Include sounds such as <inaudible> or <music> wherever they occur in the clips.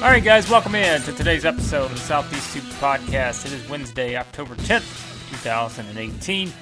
All right, guys, welcome in to today's episode of the Southeast Hoops Podcast. It is Wednesday, October 10th, 2018.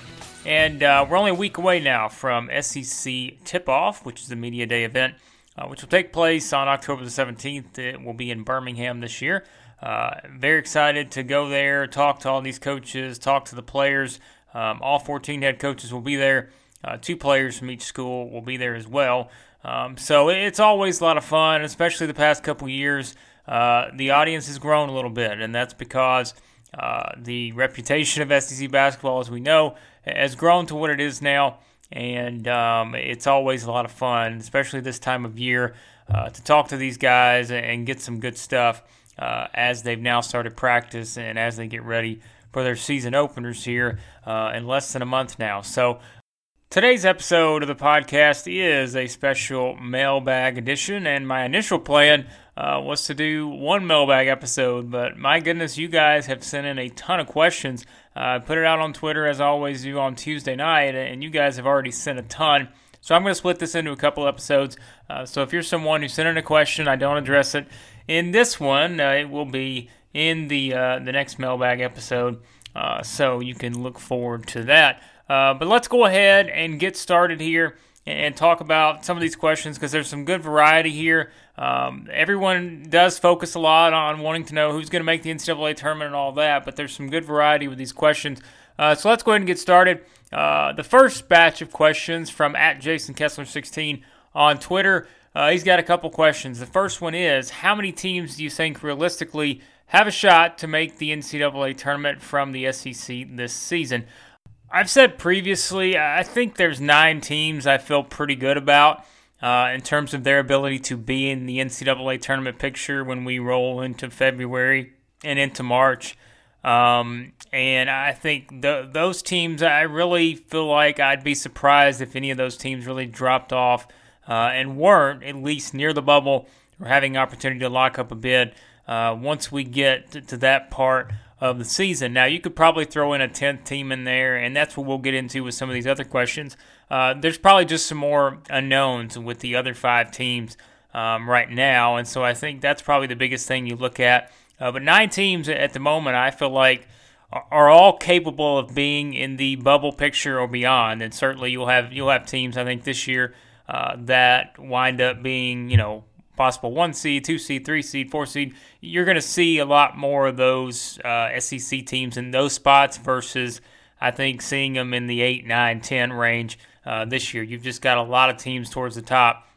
And uh, we're only a week away now from SEC Tip Off, which is the Media Day event, uh, which will take place on October the 17th. It will be in Birmingham this year. Uh, very excited to go there, talk to all these coaches, talk to the players. Um, all 14 head coaches will be there. Uh, two players from each school will be there as well. Um, so it's always a lot of fun, especially the past couple years. Uh, the audience has grown a little bit, and that's because uh, the reputation of SEC basketball, as we know, has grown to what it is now. And um, it's always a lot of fun, especially this time of year, uh, to talk to these guys and get some good stuff uh, as they've now started practice and as they get ready for their season openers here uh, in less than a month now. So Today's episode of the podcast is a special mailbag edition, and my initial plan uh, was to do one mailbag episode, but my goodness, you guys have sent in a ton of questions. Uh, I put it out on Twitter as always do on Tuesday night, and you guys have already sent a ton. So I'm going to split this into a couple episodes. Uh, so if you're someone who sent in a question, I don't address it in this one. Uh, it will be in the uh, the next mailbag episode, uh, so you can look forward to that. Uh, but let's go ahead and get started here and talk about some of these questions because there's some good variety here. Um, everyone does focus a lot on wanting to know who's going to make the NCAA tournament and all that, but there's some good variety with these questions. Uh, so let's go ahead and get started. Uh, the first batch of questions from at Jason Kessler 16 on Twitter. Uh, he's got a couple questions. The first one is How many teams do you think realistically have a shot to make the NCAA tournament from the SEC this season? I've said previously, I think there's nine teams I feel pretty good about uh, in terms of their ability to be in the NCAA tournament picture when we roll into February and into March. Um, and I think those teams, I really feel like I'd be surprised if any of those teams really dropped off uh, and weren't at least near the bubble or having opportunity to lock up a bid uh, once we get to, to that part of the season. Now, you could probably throw in a 10th team in there, and that's what we'll get into with some of these other questions. Uh, there's probably just some more unknowns with the other five teams um, right now, and so I think that's probably the biggest thing you look at. Uh, but nine teams at the moment, I feel like, are all capable of being in the bubble picture or beyond, and certainly you'll have you'll have teams I think this year uh, that wind up being you know possible one seed, two seed, three seed, four seed, you're going to see a lot more of those uh, SEC teams in those spots versus I think seeing them in the 8, 9, 10 range uh, this year. You've just got a lot of teams towards the top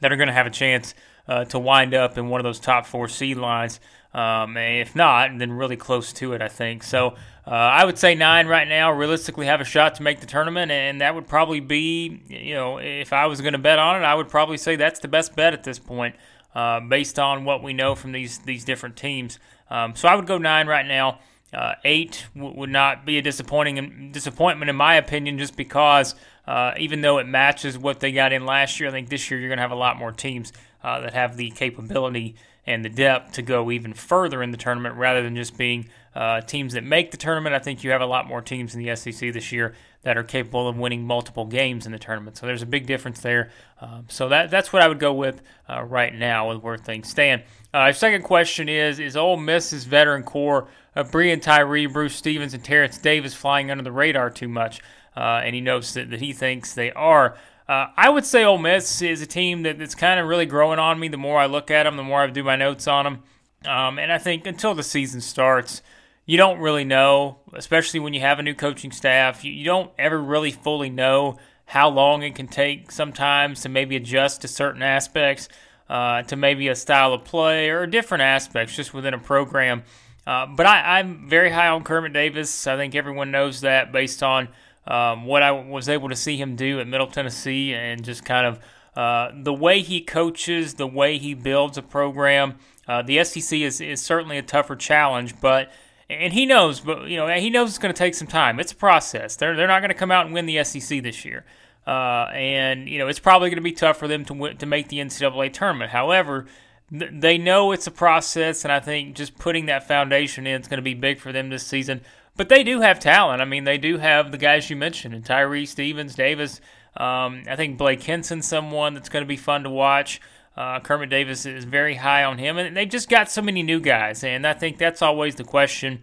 that are going to have a chance uh, to wind up in one of those top four seed lines. Um, if not, then really close to it, I think. So uh, I would say nine right now realistically have a shot to make the tournament, and that would probably be, you know, if I was going to bet on it, I would probably say that's the best bet at this point, uh, based on what we know from these these different teams. Um, so I would go nine right now. Uh, eight w- would not be a disappointing disappointment in my opinion, just because uh, even though it matches what they got in last year, I think this year you're going to have a lot more teams uh, that have the capability and the depth to go even further in the tournament rather than just being uh, teams that make the tournament. I think you have a lot more teams in the SEC this year that are capable of winning multiple games in the tournament. So there's a big difference there. Um, so that that's what I would go with uh, right now with where things stand. Uh, second question is: Is Ole Miss's veteran core of Breein Tyree, Bruce Stevens, and Terence Davis flying under the radar too much? Uh, and he notes that, that he thinks they are. Uh, I would say Ole Miss is a team that, that's kind of really growing on me. The more I look at them, the more I do my notes on them. Um, and I think until the season starts, you don't really know, especially when you have a new coaching staff. You, you don't ever really fully know how long it can take sometimes to maybe adjust to certain aspects, uh, to maybe a style of play or different aspects just within a program. Uh, but I, I'm very high on Kermit Davis. I think everyone knows that based on um, what I was able to see him do at Middle Tennessee and just kind of uh, the way he coaches, the way he builds a program. Uh, the SEC is, is certainly a tougher challenge, but and he knows, but you know he knows it's going to take some time. It's a process. They're they're not going to come out and win the SEC this year, uh, and you know it's probably going to be tough for them to win, to make the NCAA tournament. However, they know it's a process, and I think just putting that foundation in is going to be big for them this season. But they do have talent. I mean, they do have the guys you mentioned, and Tyree Stevens, Davis. Um, I think Blake Hinson's someone that's going to be fun to watch. Uh, Kermit Davis is very high on him, and they've just got so many new guys, and I think that's always the question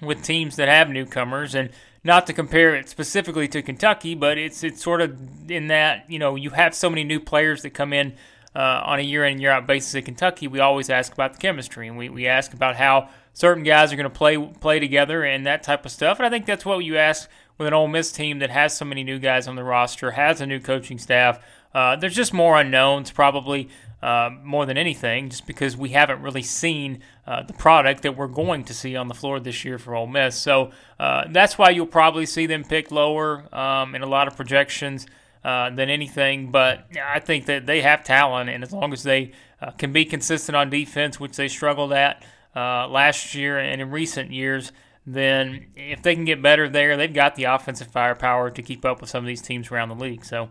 with teams that have newcomers. And not to compare it specifically to Kentucky, but it's it's sort of in that you know you have so many new players that come in uh, on a year in and year out basis at Kentucky, we always ask about the chemistry and we, we ask about how certain guys are going to play play together and that type of stuff. And I think that's what you ask with an Ole Miss team that has so many new guys on the roster, has a new coaching staff. Uh, there's just more unknowns, probably uh, more than anything, just because we haven't really seen uh, the product that we're going to see on the floor this year for Ole Miss. So uh, that's why you'll probably see them pick lower um, in a lot of projections. Uh, than anything. But I think that they have talent, and as long as they uh, can be consistent on defense, which they struggled at uh, last year and in recent years, then if they can get better there, they've got the offensive firepower to keep up with some of these teams around the league. So.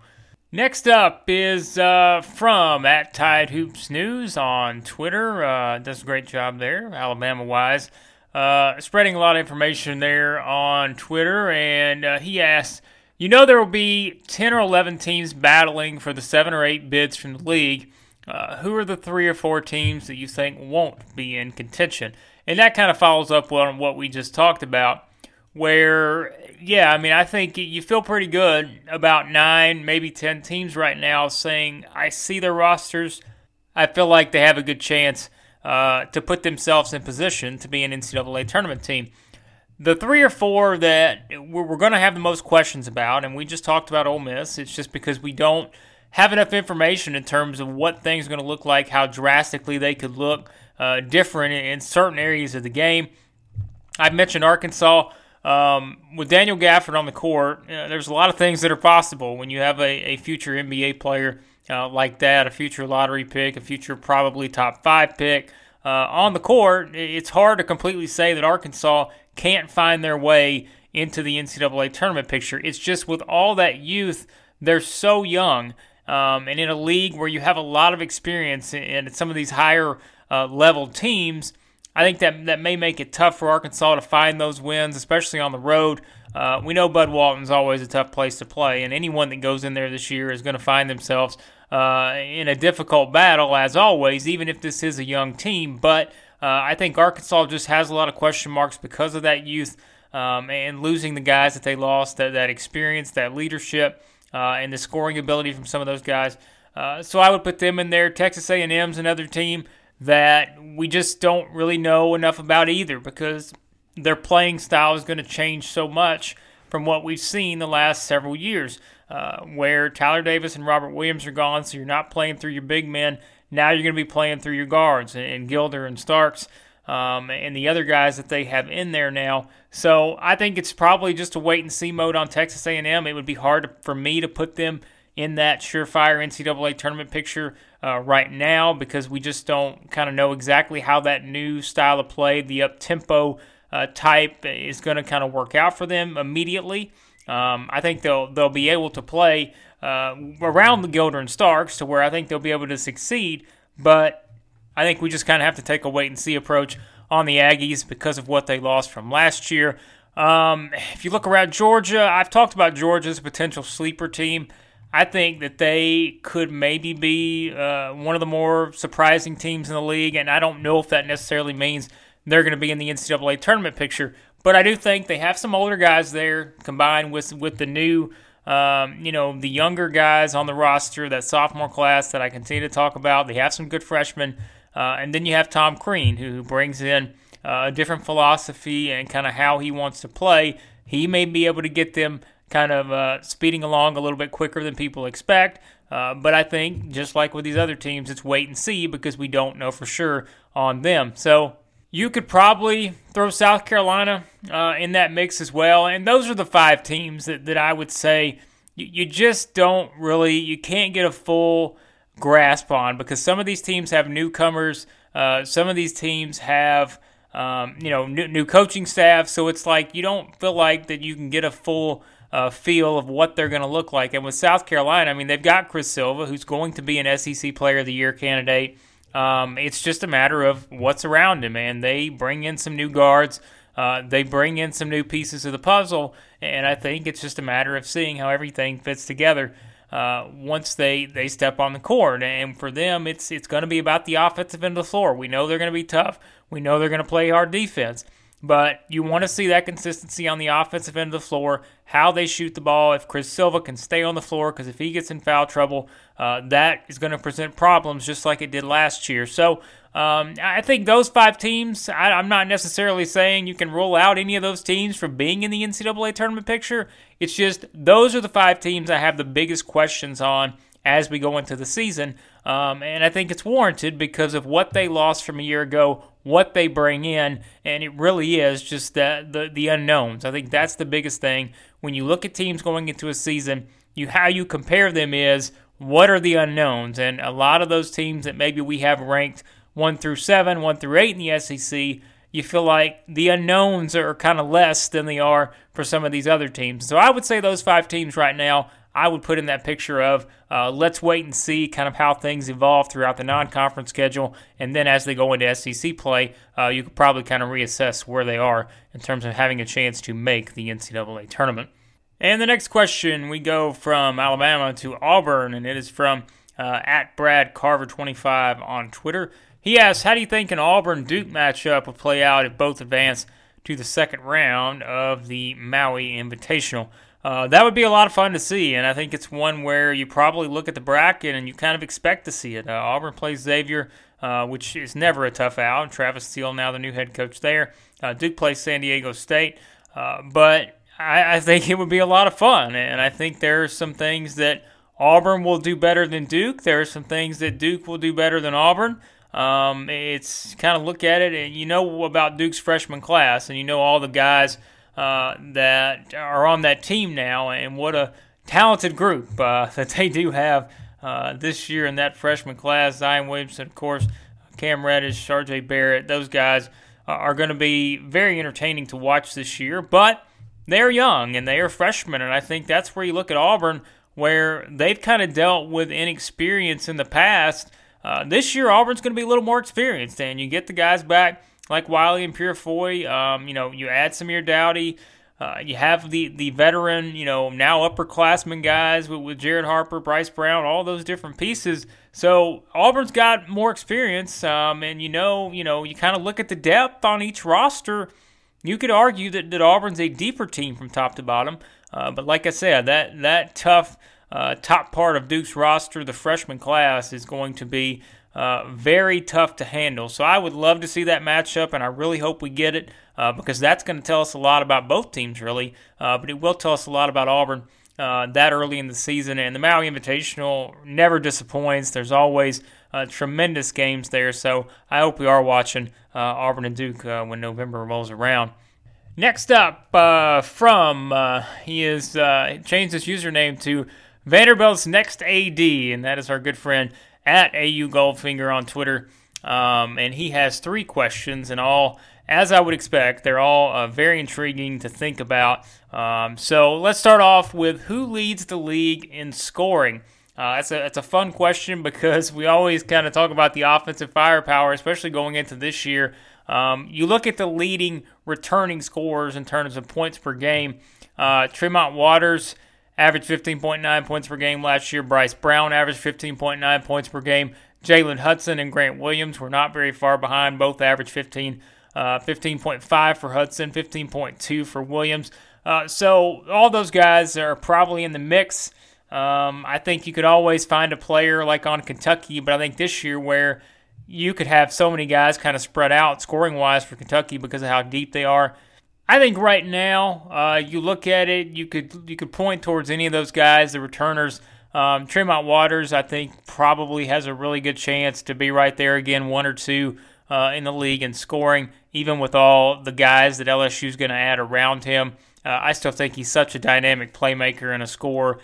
Next up is uh, from at Tide Hoops News on Twitter. Uh, does a great job there, Alabama wise. Uh, spreading a lot of information there on Twitter, and uh, he asks, you know there will be 10 or 11 teams battling for the 7 or 8 bids from the league. Uh, who are the 3 or 4 teams that you think won't be in contention? And that kind of follows up on what we just talked about, where, yeah, I mean, I think you feel pretty good about 9, maybe 10 teams right now saying, I see their rosters. I feel like they have a good chance uh, to put themselves in position to be an NCAA tournament team the three or four that we're, going to have the most questions about, and we just talked about Ole Miss. It's just because we don't have enough information in terms of what things are going to look like, how drastically they could look uh, different in certain areas of the game. I mentioned Arkansas. Um, with Daniel Gafford on the court, uh, there's a lot of things that are possible when you have a, a future NBA player uh, like that, a future lottery pick, a future probably top five pick. Uh, on the court, it's hard to completely say that Arkansas can't find their way into the NCAA tournament picture. It's just with all that youth, they're so young. Um, and in a league where you have a lot of experience in some of these higher uh, level teams, I think that that may make it tough for Arkansas to find those wins, especially on the road. Uh, we know Bud Walton's always a tough place to play, and anyone that goes in there this year is going to find themselves uh, in a difficult battle, as always, even if this is a young team. But uh, I think Arkansas just has a lot of question marks because of that youth um, and losing the guys that they lost, that, that experience, that leadership, uh, and the scoring ability from some of those guys. Uh, so I would put them in there. Texas A&M's another team that we just don't really know enough about either because their playing style is going to change so much from what we've seen the last several years, uh, where Tyler Davis and Robert Williams are gone, so you're not playing through your big men now you're going to be playing through your guards and, and Gilder and Starks um, and the other guys that they have in there now. So I think it's probably just a wait and see mode on Texas A&M. It would be hard for me to put them in that surefire NCAA tournament picture uh, right now because we just don't kind of know exactly how that new style of play, the up tempo uh, type, is going to kind of work out for them immediately. Um, I think they'll they'll be able to play uh, around the Gilder and Starks to where I think they'll be able to succeed. But I think we just kind of have to take a wait and see approach on the Aggies because of what they lost from last year. Um, if you look around Georgia, I've talked about Georgia's potential sleeper team. I think that they could maybe be uh, one of the more surprising teams in the league, and I don't know if that necessarily means they're going to be in the NCAA tournament picture. But I do think they have some older guys there combined with with the new um, you know, the younger guys on the roster, that sophomore class that I continue to talk about. They have some good freshmen. Uh, and then you have Tom Crean, who brings in uh, a different philosophy and kind of how he wants to play. He may be able to get them kind of uh, speeding along a little bit quicker than people expect. Uh, but I think, just like with these other teams, it's wait and see because we don't know for sure on them. So you could probably throw South Carolina uh, in that mix as well. And those are the five teams that, that I would say you, you just don't really, you can't get a full grasp on because some of these teams have newcomers. Uh, some of these teams have, um, you know, new, new, coaching staff. So it's like you don't feel like that you can get a full uh, feel of what they're going to look like. And with South Carolina, I mean, they've got Chris Silva, who's going to be an SEC Player of the Year candidate. Um, it's just a matter of what's around him, and they bring in some new guards. Uh, they bring in some new pieces of the puzzle, and I think it's just a matter of seeing how everything fits together uh, once they, they step on the court. And for them, it's it's going to be about the offensive end of the floor. We know they're going to be tough. We know they're going to play hard defense. But you want to see that consistency on the offensive end of the floor, how they shoot the ball. If Chris Silva can stay on the floor, because if he gets in foul trouble, uh, that is going to present problems just like it did last year. So um, I think those five teams, I, am not necessarily saying you can rule out any of those teams from being in the NCAA tournament picture. It's just those are the five teams I have the biggest questions on as we go into the season. Um, and I think it's warranted because of what they lost from a year ago, what they bring in, and it really is just the, the, the unknowns. I think that's the biggest thing. When you look at teams going into a season, you how you compare them is what are the unknowns, and a lot of those teams that maybe we have ranked one through seven, one through eight in the SEC, you feel like the unknowns are kind of less than they are for some of these other teams. So I would say those five teams right now I would put in that picture of uh, let's wait and see kind of how things evolve throughout the non conference schedule. And then as they go into SEC play, uh, you could probably kind of reassess where they are in terms of having a chance to make the NCAA tournament. And the next question, we go from Alabama to Auburn, and it is from uh, at Brad Carver 25 on Twitter. He asks, How do you think an Auburn Duke matchup would play out if both advance to the second round of the Maui Invitational? Uh, that would be a lot of fun to see, and I think it's one where you probably look at the bracket and you kind of expect to see it. Uh, Auburn plays Xavier, uh, which is never a tough out. Travis Steele now the new head coach there. Uh, Duke plays San Diego State, uh, but I, I, think it would be a lot of fun, and I think there are some things that Auburn will do better than Duke. There are some things that Duke will do better than Auburn. Um, it's kind of look at it, and you know about Duke's freshman class, and you know all the guys – uh, that are on that team now, and what a talented group uh, <laughs> that they do have uh, this year in that freshman class. Zion Williamson, of course, Cam Reddish, RJ Barrett, those guys are going to be very entertaining to watch this year, but they're young and they are freshmen, and I think that's where you look at Auburn, where they've kind of dealt with inexperience in the past. Uh, this year, Auburn's going to be a little more experienced, and you get the guys back like Wiley and Purifoy. Um, you know, you add Samir Doughty. Uh, you have the, the veteran, you know, now upperclassmen guys with, with Jared Harper, Bryce Brown, all those different pieces. So Auburn's got more experience, um, and you know, you know, you kind of look at the depth on each roster. You could argue that, that Auburn's a deeper team from top to bottom, uh, but like I said, that that tough uh, top part of Duke's roster, the freshman class, is going to be uh, very tough to handle. So I would love to see that matchup, and I really hope we get it uh, because that's going to tell us a lot about both teams, really. Uh, but it will tell us a lot about Auburn uh, that early in the season. And the Maui Invitational never disappoints. There's always uh, tremendous games there. So I hope we are watching Auburn and Duke when November rolls around. Next up, from he is changed his username to Vanderbilt's next AD, and that is our good friend at AU Goldfinger on Twitter. Um, and he has three questions, and all, as I would expect, they're all uh, very intriguing to think about. Um, so let's start off with who leads the league in scoring. Uh, that's a that's a fun question <laughs> because we always kind of talk about the offensive firepower, especially going into this year. Um, you look at the leading returning scorers in terms of points per game. Uh, Tremont Waters averaged 15.9 points per game last year. Bryce Brown averaged 15.9 points per game. Jalen Hudson and Grant Williams were not very far behind. Both averaged 15, uh, 15.5 for Hudson, 15.2 for Williams. Uh, so all those guys are probably in the mix. Um, I think you could always find a player like on Kentucky, but I think this year where you could have so many guys kind of spread out scoring wise for Kentucky because of how deep they are. I think right now, uh, you look at it, you could you could point towards any of those guys, the returners. Um, Tremont Waters, I think, probably has a really good chance to be right there again, one or two uh, in the league in scoring, even with all the guys that LSU is going to add around him. Uh, I still think he's such a dynamic playmaker and a scorer.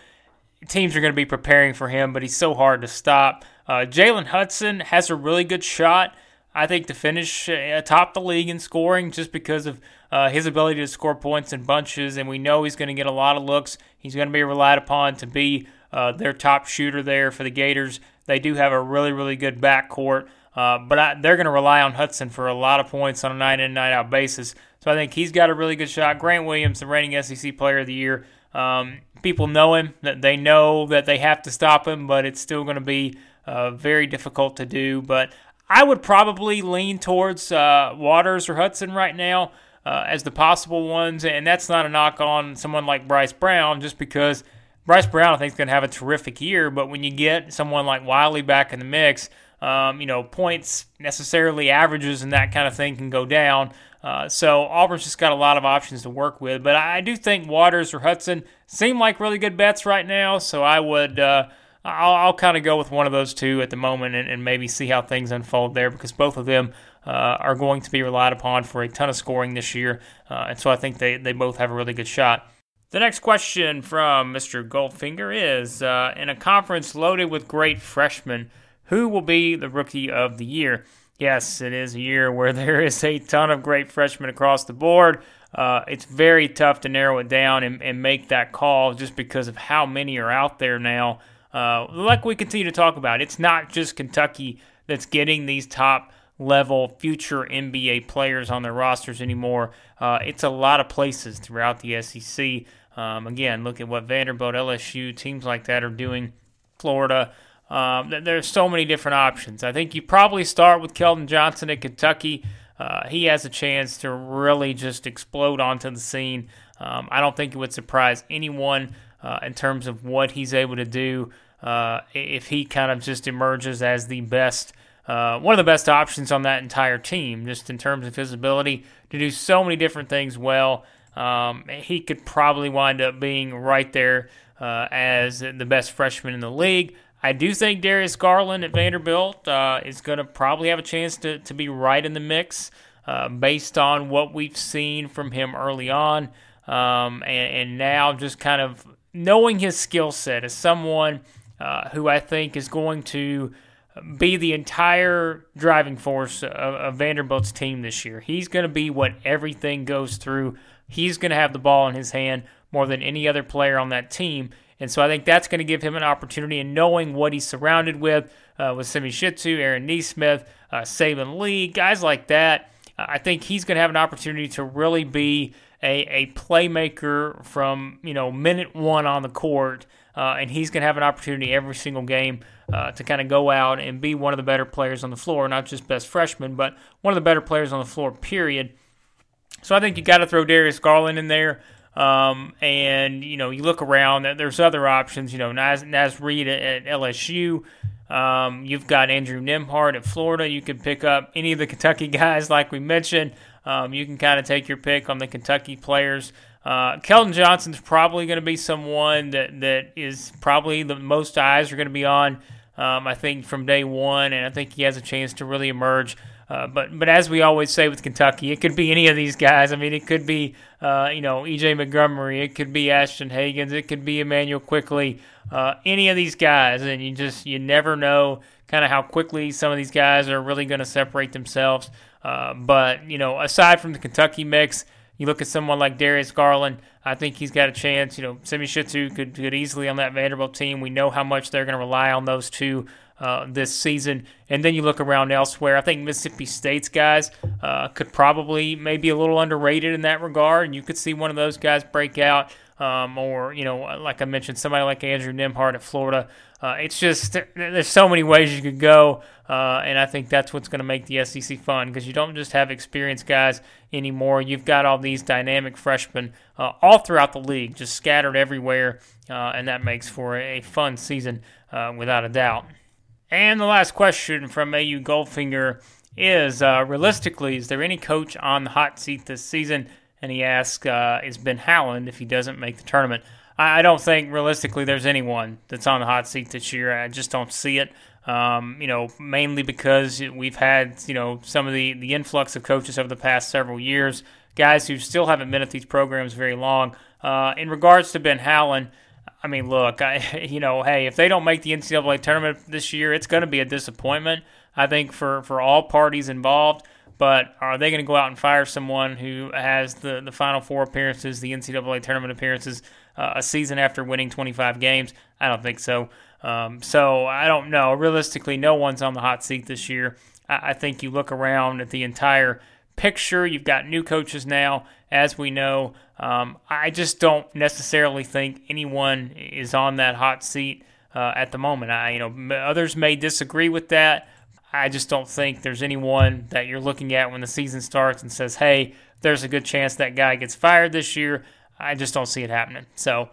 Teams are going to be preparing for him, but he's so hard to stop. Uh, Jalen Hudson has a really good shot. I think, to finish uh, atop the league in scoring just because of uh, his ability to score points in bunches. And we know he's going to get a lot of looks. He's going to be relied upon to be uh, their top shooter there for the Gators. They do have a really, really good backcourt. Uh, but I, they're going to rely on Hudson for a lot of points on a night in, night out basis. So I think he's got a really good shot. Grant Williams, the reigning SEC Player of the Year. Um, people know him. That they know that they have to stop him, but it's still going to be uh, very difficult to do. But I would probably lean towards uh, Waters or Hudson right now uh, as the possible ones, and that's not a knock on someone like Bryce Brown, just because Bryce Brown I think is going to have a terrific year. But when you get someone like Wiley back in the mix, um, you know points necessarily averages and that kind of thing can go down. Uh, so Auburn's just got a lot of options to work with. But I do think Waters or Hudson seem like really good bets right now. So I would. I'll, I'll kind of go with one of those two at the moment and, and, maybe see how things unfold there because both of them uh, are going to be relied upon for a ton of scoring this year. Uh, and so I think they, they both have a really good shot. The next question from Mr. Goldfinger is uh, In a conference loaded with great freshmen, who will be the rookie of the year? Yes, it is a year where <laughs> there is a ton of great freshmen across the board. Uh, it's very tough to narrow it down and, and, make that call just because of how many are out there now. Uh, like we continue to talk about, it's not just Kentucky that's getting these top level future NBA players on their rosters anymore. Uh, it's a lot of places throughout the SEC. Um, again, look at what Vanderbilt, LSU, teams like that are doing. Florida. Um, there's so many different options. I think you probably start with Keldon Johnson at Kentucky. Uh, he has a chance to really just explode onto the scene. Um, I don't think it would surprise anyone uh, in terms of what he's able to do uh, if he kind of just emerges as the best, uh, one of the best options on that entire team, just in terms of his ability to do so many different things well. Um, he could probably wind up being right there uh, as the best freshman in the league. I do think Darius Garland at Vanderbilt uh, is going to probably have a chance to, to be right in the mix uh, based on what we've seen from him early on. Um, and, and, now just kind of knowing his skill set as someone uh, who I think is going to be the entire driving force of, of Vanderbilt's team this year. He's going to be what everything goes through. He's going to have the ball in his hand more than any other player on that team. And so I think that's going to give him an opportunity in knowing what he's surrounded with, uh, with Simi Shittu, Aaron Nesmith, uh, Saben Lee, guys like that. Uh, I think he's going to have an opportunity to really be a, a playmaker from you know minute one on the court, uh, and he's going to have an opportunity every single game uh, to kind of go out and be one of the better players on the floor, not just best freshman, but one of the better players on the floor. Period. So I think you got to throw Darius Garland in there. Um, and you know, you look around. There's other options. You know, Naz, Naz Reid at, LSU. Um, you've got Andrew Nembhard at Florida. You can pick up any of the Kentucky <laughs> guys, like we mentioned. Um, you can kind of take your pick on the Kentucky players. Uh, Keldon Johnson's probably going to be someone that, that is probably the most eyes are going to be on. Um, I think from day one, and I think he has a chance to really emerge. Uh, but but as we always say with Kentucky, it could be any of these guys. I mean, it could be uh, you know EJ Montgomery, it could be Ashton Hagans, it could be Immanuel Quickley, uh, any of these guys, and you just you never know kind of how quickly some of these guys are really going to separate themselves. Uh, but you know, aside from the Kentucky mix, you look at someone like Darius Garland. I think he's got a chance. You know, Simi Shittu could could easily on that Vanderbilt team. We know how much they're going to rely on those two uh, this season. And then you look around elsewhere. I think Mississippi State's guys uh, could probably maybe a little underrated in that regard, and you could see one of those guys break out. Um, or you know, like I mentioned, somebody like Andrew Nembhard at Florida. Uh, it's just there's so many ways you could go, uh, and I think that's what's going to make the SEC fun because you don't just have experienced guys anymore. You've got all these dynamic freshmen uh, all throughout the league, just scattered everywhere, uh, and that makes for a fun season without a doubt. And the last question from AU Goldfinger is uh, realistically, is there any coach on the hot seat this season? And he asks, uh, is Ben Howland if he doesn't make the tournament? I, I, don't think realistically there's anyone that's on the hot seat this year. I just don't see it. Um, you know, mainly because we've had, you know, some of the, the influx of coaches over the past several years, guys who still haven't been at these programs very long. Uh, in regards to Ben Howland, I mean, look, I, <laughs> you know, hey, if they don't make the NCAA tournament this year, it's going to be a disappointment. I think for for all parties involved. But are they going to go out and fire someone who has the, the Final Four appearances, the NCAA tournament appearances, uh, a season after winning 25 games? I don't think so. Um, so I don't know. Realistically, no one's on the hot seat this year. I, I think you look around at the entire picture. You've got new coaches now, as we know. Um, I just don't necessarily think anyone is on that hot seat uh, at the moment. I, you know, others may disagree with that. I just don't think there's anyone that you're looking at when the season starts and says, "Hey, there's a good chance that guy gets fired this year." I just don't see it happening. So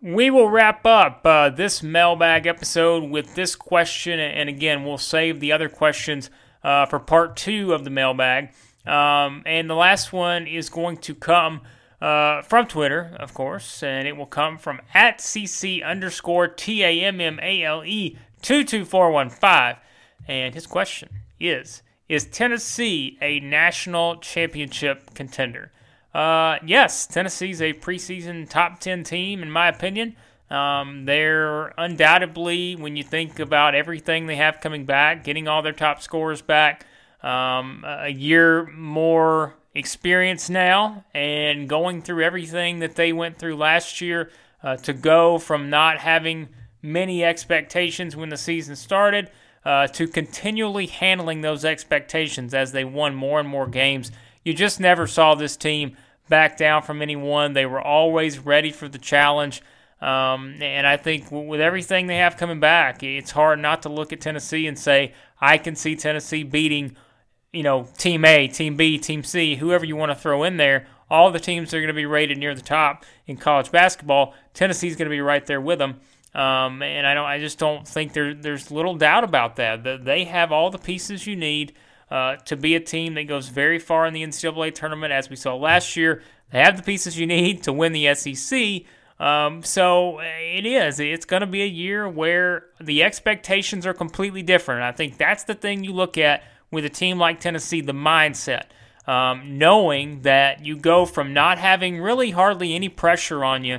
we will wrap up uh, this mailbag episode with this question, and again, we'll save the other questions uh, for part two of the mailbag. Um, and the last one is going to come uh, from Twitter, of course, and it will come from at cc underscore t a m m a l e two two four one five. And his question is Is Tennessee a national championship contender? Uh, yes, Tennessee's a preseason top 10 team, in my opinion. Um, they're undoubtedly, when you think about everything they have coming back, getting all their top scorers back, um, a year more experience now, and going through everything that they went through last year uh, to go from not having many expectations when the season started uh, to continually handling those expectations as they won more and more games. You just never saw this team back down from anyone. They were always ready for the challenge. Um, and I think with everything they have coming back, it's hard not to look at Tennessee and say, I can see Tennessee beating, you know, Team A, Team B, Team C, whoever you want to throw in there. All the teams are going to be rated near the top in college basketball. Tennessee's going to be right there with them. Um, and I don't. I just don't think there, there's little doubt about that. That they have all the pieces you need uh, to be a team that goes very far in the NCAA tournament, as we saw last year. They have the pieces you need to win the SEC. Um, so it is. It's going to be a year where the expectations are completely different. I think that's the thing you look at with a team like Tennessee, the mindset. Um, knowing that you go from not having really hardly any pressure on you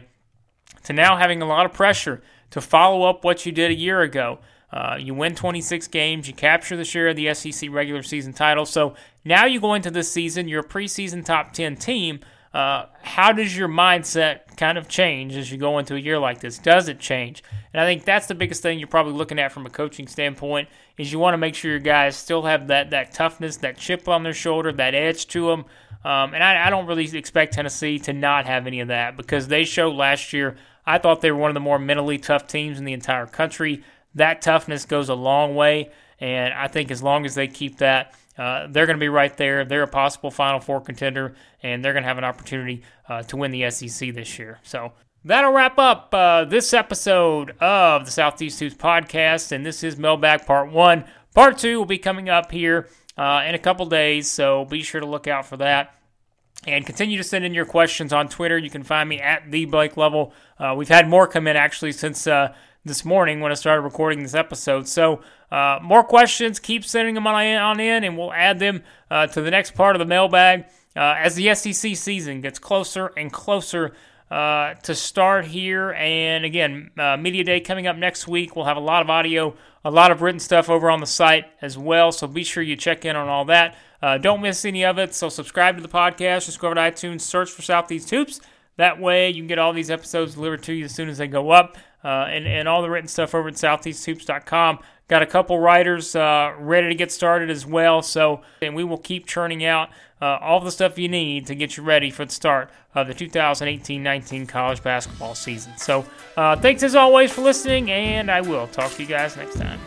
to now having a lot of pressure to follow up what you did a year ago. Uh, you win 26 games, you capture the share of the SEC regular season title. So now you go into this season, you're a preseason top 10 team. Uh, how does your mindset kind of change as you go into a year like this? Does it change? And I think that's the biggest thing you're probably looking at from a coaching standpoint is you want to make sure your guys still have that that toughness, that chip on their shoulder, that edge to them. Um, and I, I don't really expect Tennessee to not have any of that because they showed last year I thought they were one of the more mentally tough teams in the entire country. That toughness goes a long way, and I think as long as they keep that, uh, they're going to be right there. They're a possible Final Four contender, and they're going to have an opportunity uh, to win the SEC this year. So that'll wrap up uh, this episode of the Southeast Hoops podcast, and this is Mailbag Part 1. Part 2 will be coming up here uh, in a couple days, so be sure to look out for that. And continue to send in your questions on Twitter. You can find me at the Blake Lovell. Uh, we've had more come in actually since uh, this morning when I started recording this episode. So uh, more questions. Keep sending them on, on in, and we'll add them uh, to the next part of the mailbag uh, as the SEC season gets closer and closer. Uh, to start here, and again, Media Day coming up next week. We'll have a lot of audio, a lot of written stuff over on the site as well. So be sure you check in on all that. Uh, don't miss any of it. So subscribe to the podcast. Just go over to iTunes, search for Southeast Hoops. That way you can get all these episodes delivered to you as soon as they go up. Uh, and, and all the written stuff over at southeasthoops.com. Got a couple writers uh, ready to get started as well. So, and we will keep churning out uh, all the stuff you need to get you ready for the start of the 2018-19 college basketball season. So, uh, thanks as always for listening, and I will talk to you guys next time.